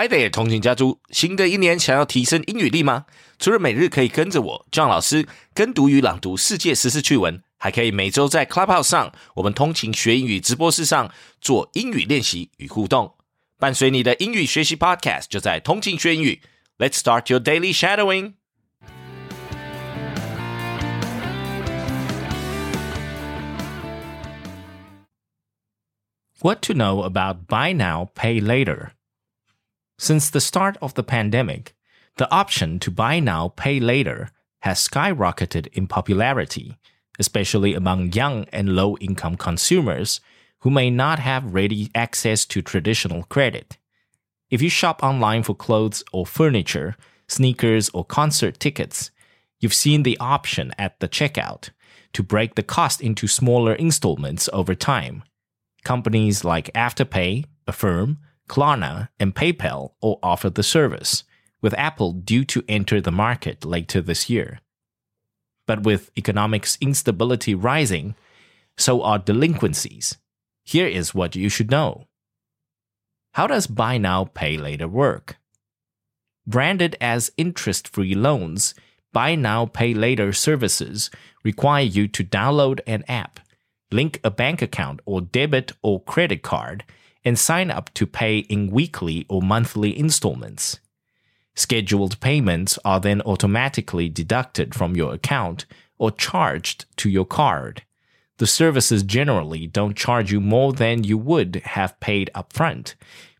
Hi there，通勤家族，新的一年想要提升英语力吗？除了每日可以跟着我 John 老师跟读与朗读世界时事趣闻，还可以每周在 Clubhouse 上我们通勤学英语直播室上做英语练习与互动。伴随你的英语学习 Podcast 就在通勤学英语。Let's start your daily shadowing. What to know about buy now, pay later? Since the start of the pandemic, the option to buy now, pay later has skyrocketed in popularity, especially among young and low income consumers who may not have ready access to traditional credit. If you shop online for clothes or furniture, sneakers, or concert tickets, you've seen the option at the checkout to break the cost into smaller installments over time. Companies like Afterpay, Affirm, Klarna, and PayPal all offer the service, with Apple due to enter the market later this year. But with economic instability rising, so are delinquencies. Here is what you should know. How does buy now, pay later work? Branded as interest free loans, buy now, pay later services require you to download an app, link a bank account or debit or credit card, and sign up to pay in weekly or monthly installments. Scheduled payments are then automatically deducted from your account or charged to your card. The services generally don't charge you more than you would have paid upfront,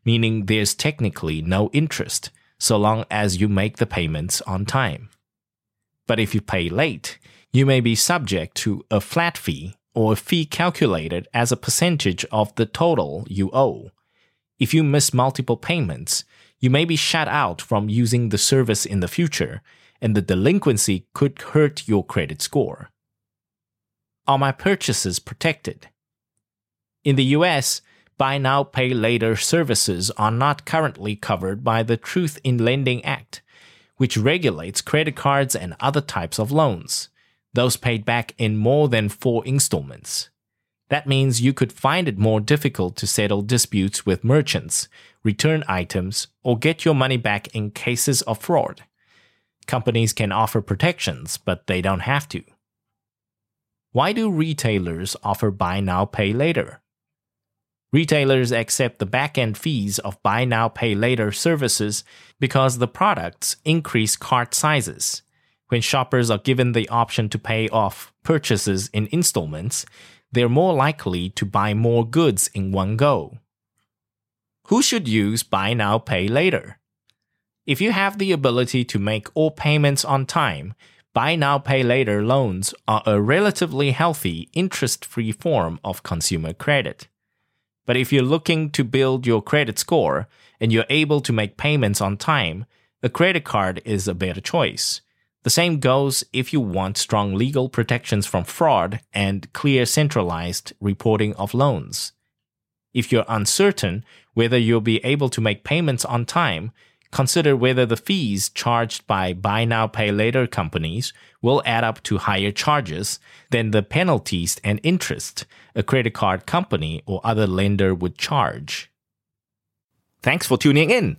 meaning there's technically no interest so long as you make the payments on time. But if you pay late, you may be subject to a flat fee or a fee calculated as a percentage of the total you owe. If you miss multiple payments, you may be shut out from using the service in the future, and the delinquency could hurt your credit score. Are my purchases protected? In the US, buy now, pay later services are not currently covered by the Truth in Lending Act, which regulates credit cards and other types of loans those paid back in more than four installments. That means you could find it more difficult to settle disputes with merchants, return items, or get your money back in cases of fraud. Companies can offer protections, but they don't have to. Why do retailers offer buy now, pay later? Retailers accept the back end fees of buy now, pay later services because the products increase cart sizes when shoppers are given the option to pay off purchases in installments, they're more likely to buy more goods in one go. Who should use buy now, pay later? If you have the ability to make all payments on time, buy now, pay later loans are a relatively healthy, interest free form of consumer credit. But if you're looking to build your credit score and you're able to make payments on time, a credit card is a better choice the same goes if you want strong legal protections from fraud and clear centralized reporting of loans. If you're uncertain whether you'll be able to make payments on time, consider whether the fees charged by buy now pay later companies will add up to higher charges than the penalties and interest a credit card company or other lender would charge. Thanks for tuning in.